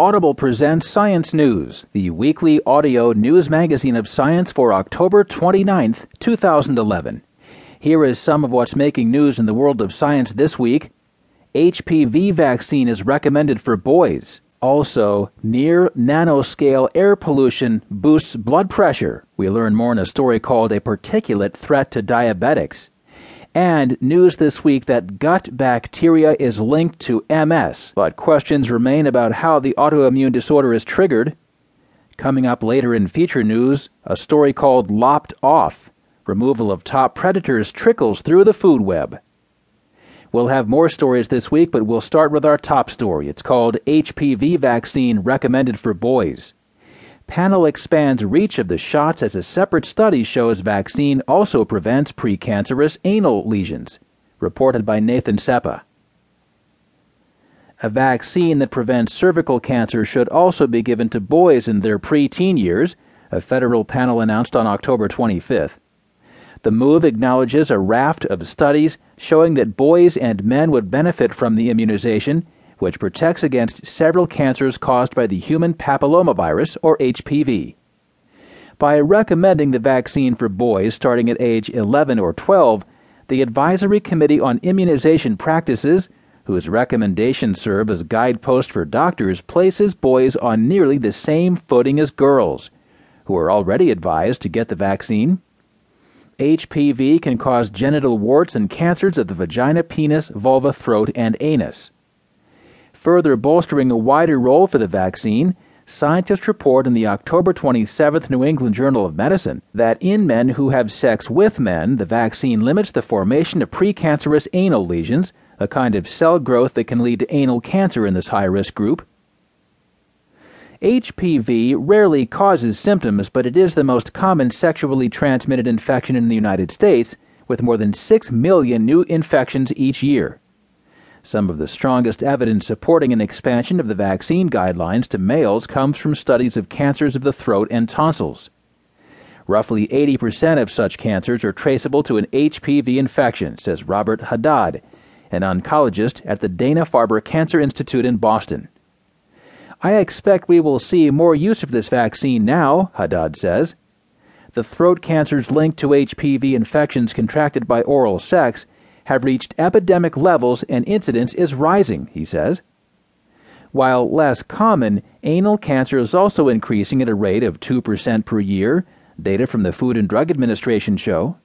Audible presents Science News, the weekly audio news magazine of science for October 29th, 2011. Here is some of what's making news in the world of science this week. HPV vaccine is recommended for boys. Also, near nanoscale air pollution boosts blood pressure. We learn more in a story called A Particulate Threat to Diabetics. And news this week that gut bacteria is linked to MS, but questions remain about how the autoimmune disorder is triggered. Coming up later in feature news, a story called Lopped Off Removal of Top Predators Trickles Through the Food Web. We'll have more stories this week, but we'll start with our top story. It's called HPV Vaccine Recommended for Boys panel expands reach of the shots as a separate study shows vaccine also prevents precancerous anal lesions, reported by Nathan Seppa. A vaccine that prevents cervical cancer should also be given to boys in their preteen years, a federal panel announced on October 25th. The move acknowledges a raft of studies showing that boys and men would benefit from the immunization which protects against several cancers caused by the human papillomavirus, or HPV. By recommending the vaccine for boys starting at age 11 or 12, the Advisory Committee on Immunization Practices, whose recommendations serve as guideposts for doctors, places boys on nearly the same footing as girls, who are already advised to get the vaccine. HPV can cause genital warts and cancers of the vagina, penis, vulva, throat, and anus. Further bolstering a wider role for the vaccine, scientists report in the October 27th New England Journal of Medicine that in men who have sex with men, the vaccine limits the formation of precancerous anal lesions, a kind of cell growth that can lead to anal cancer in this high risk group. HPV rarely causes symptoms, but it is the most common sexually transmitted infection in the United States, with more than 6 million new infections each year. Some of the strongest evidence supporting an expansion of the vaccine guidelines to males comes from studies of cancers of the throat and tonsils. Roughly 80% of such cancers are traceable to an HPV infection, says Robert Haddad, an oncologist at the Dana Farber Cancer Institute in Boston. I expect we will see more use of this vaccine now, Haddad says. The throat cancers linked to HPV infections contracted by oral sex have reached epidemic levels and incidence is rising, he says. While less common, anal cancer is also increasing at a rate of 2% per year, data from the Food and Drug Administration show.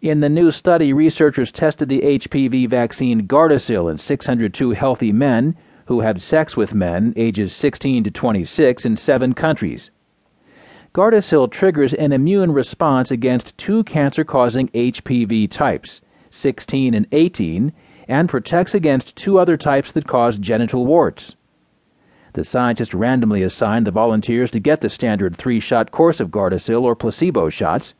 In the new study, researchers tested the HPV vaccine Gardasil in 602 healthy men who have sex with men ages 16 to 26 in seven countries. Gardasil triggers an immune response against two cancer causing HPV types 16, and 18, and protects against two other types that cause genital warts. The scientist randomly assigned the volunteers to get the standard three shot course of Gardasil or placebo shots.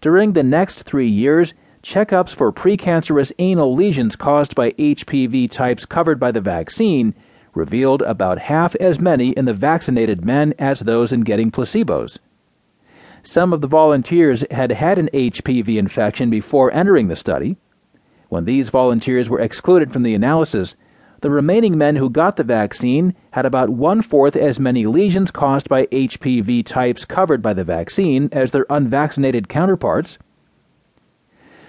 During the next three years, checkups for precancerous anal lesions caused by HPV types covered by the vaccine revealed about half as many in the vaccinated men as those in getting placebos. Some of the volunteers had had an HPV infection before entering the study. When these volunteers were excluded from the analysis, the remaining men who got the vaccine had about one fourth as many lesions caused by HPV types covered by the vaccine as their unvaccinated counterparts.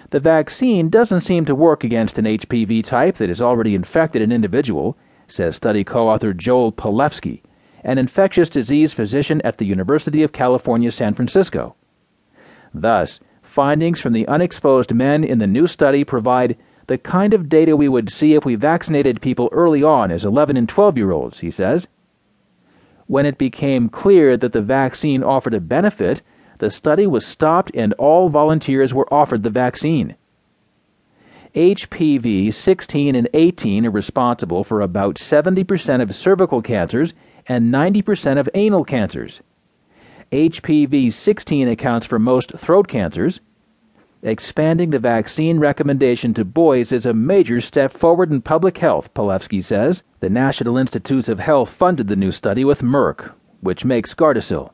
The vaccine doesn't seem to work against an HPV type that has already infected an individual, says study co author Joel Palefsky an infectious disease physician at the University of California, San Francisco. Thus, findings from the unexposed men in the new study provide the kind of data we would see if we vaccinated people early on as 11 and 12 year olds, he says. When it became clear that the vaccine offered a benefit, the study was stopped and all volunteers were offered the vaccine. HPV 16 and 18 are responsible for about 70% of cervical cancers and 90% of anal cancers. HPV 16 accounts for most throat cancers. Expanding the vaccine recommendation to boys is a major step forward in public health, Palefsky says. The National Institutes of Health funded the new study with Merck, which makes Gardasil.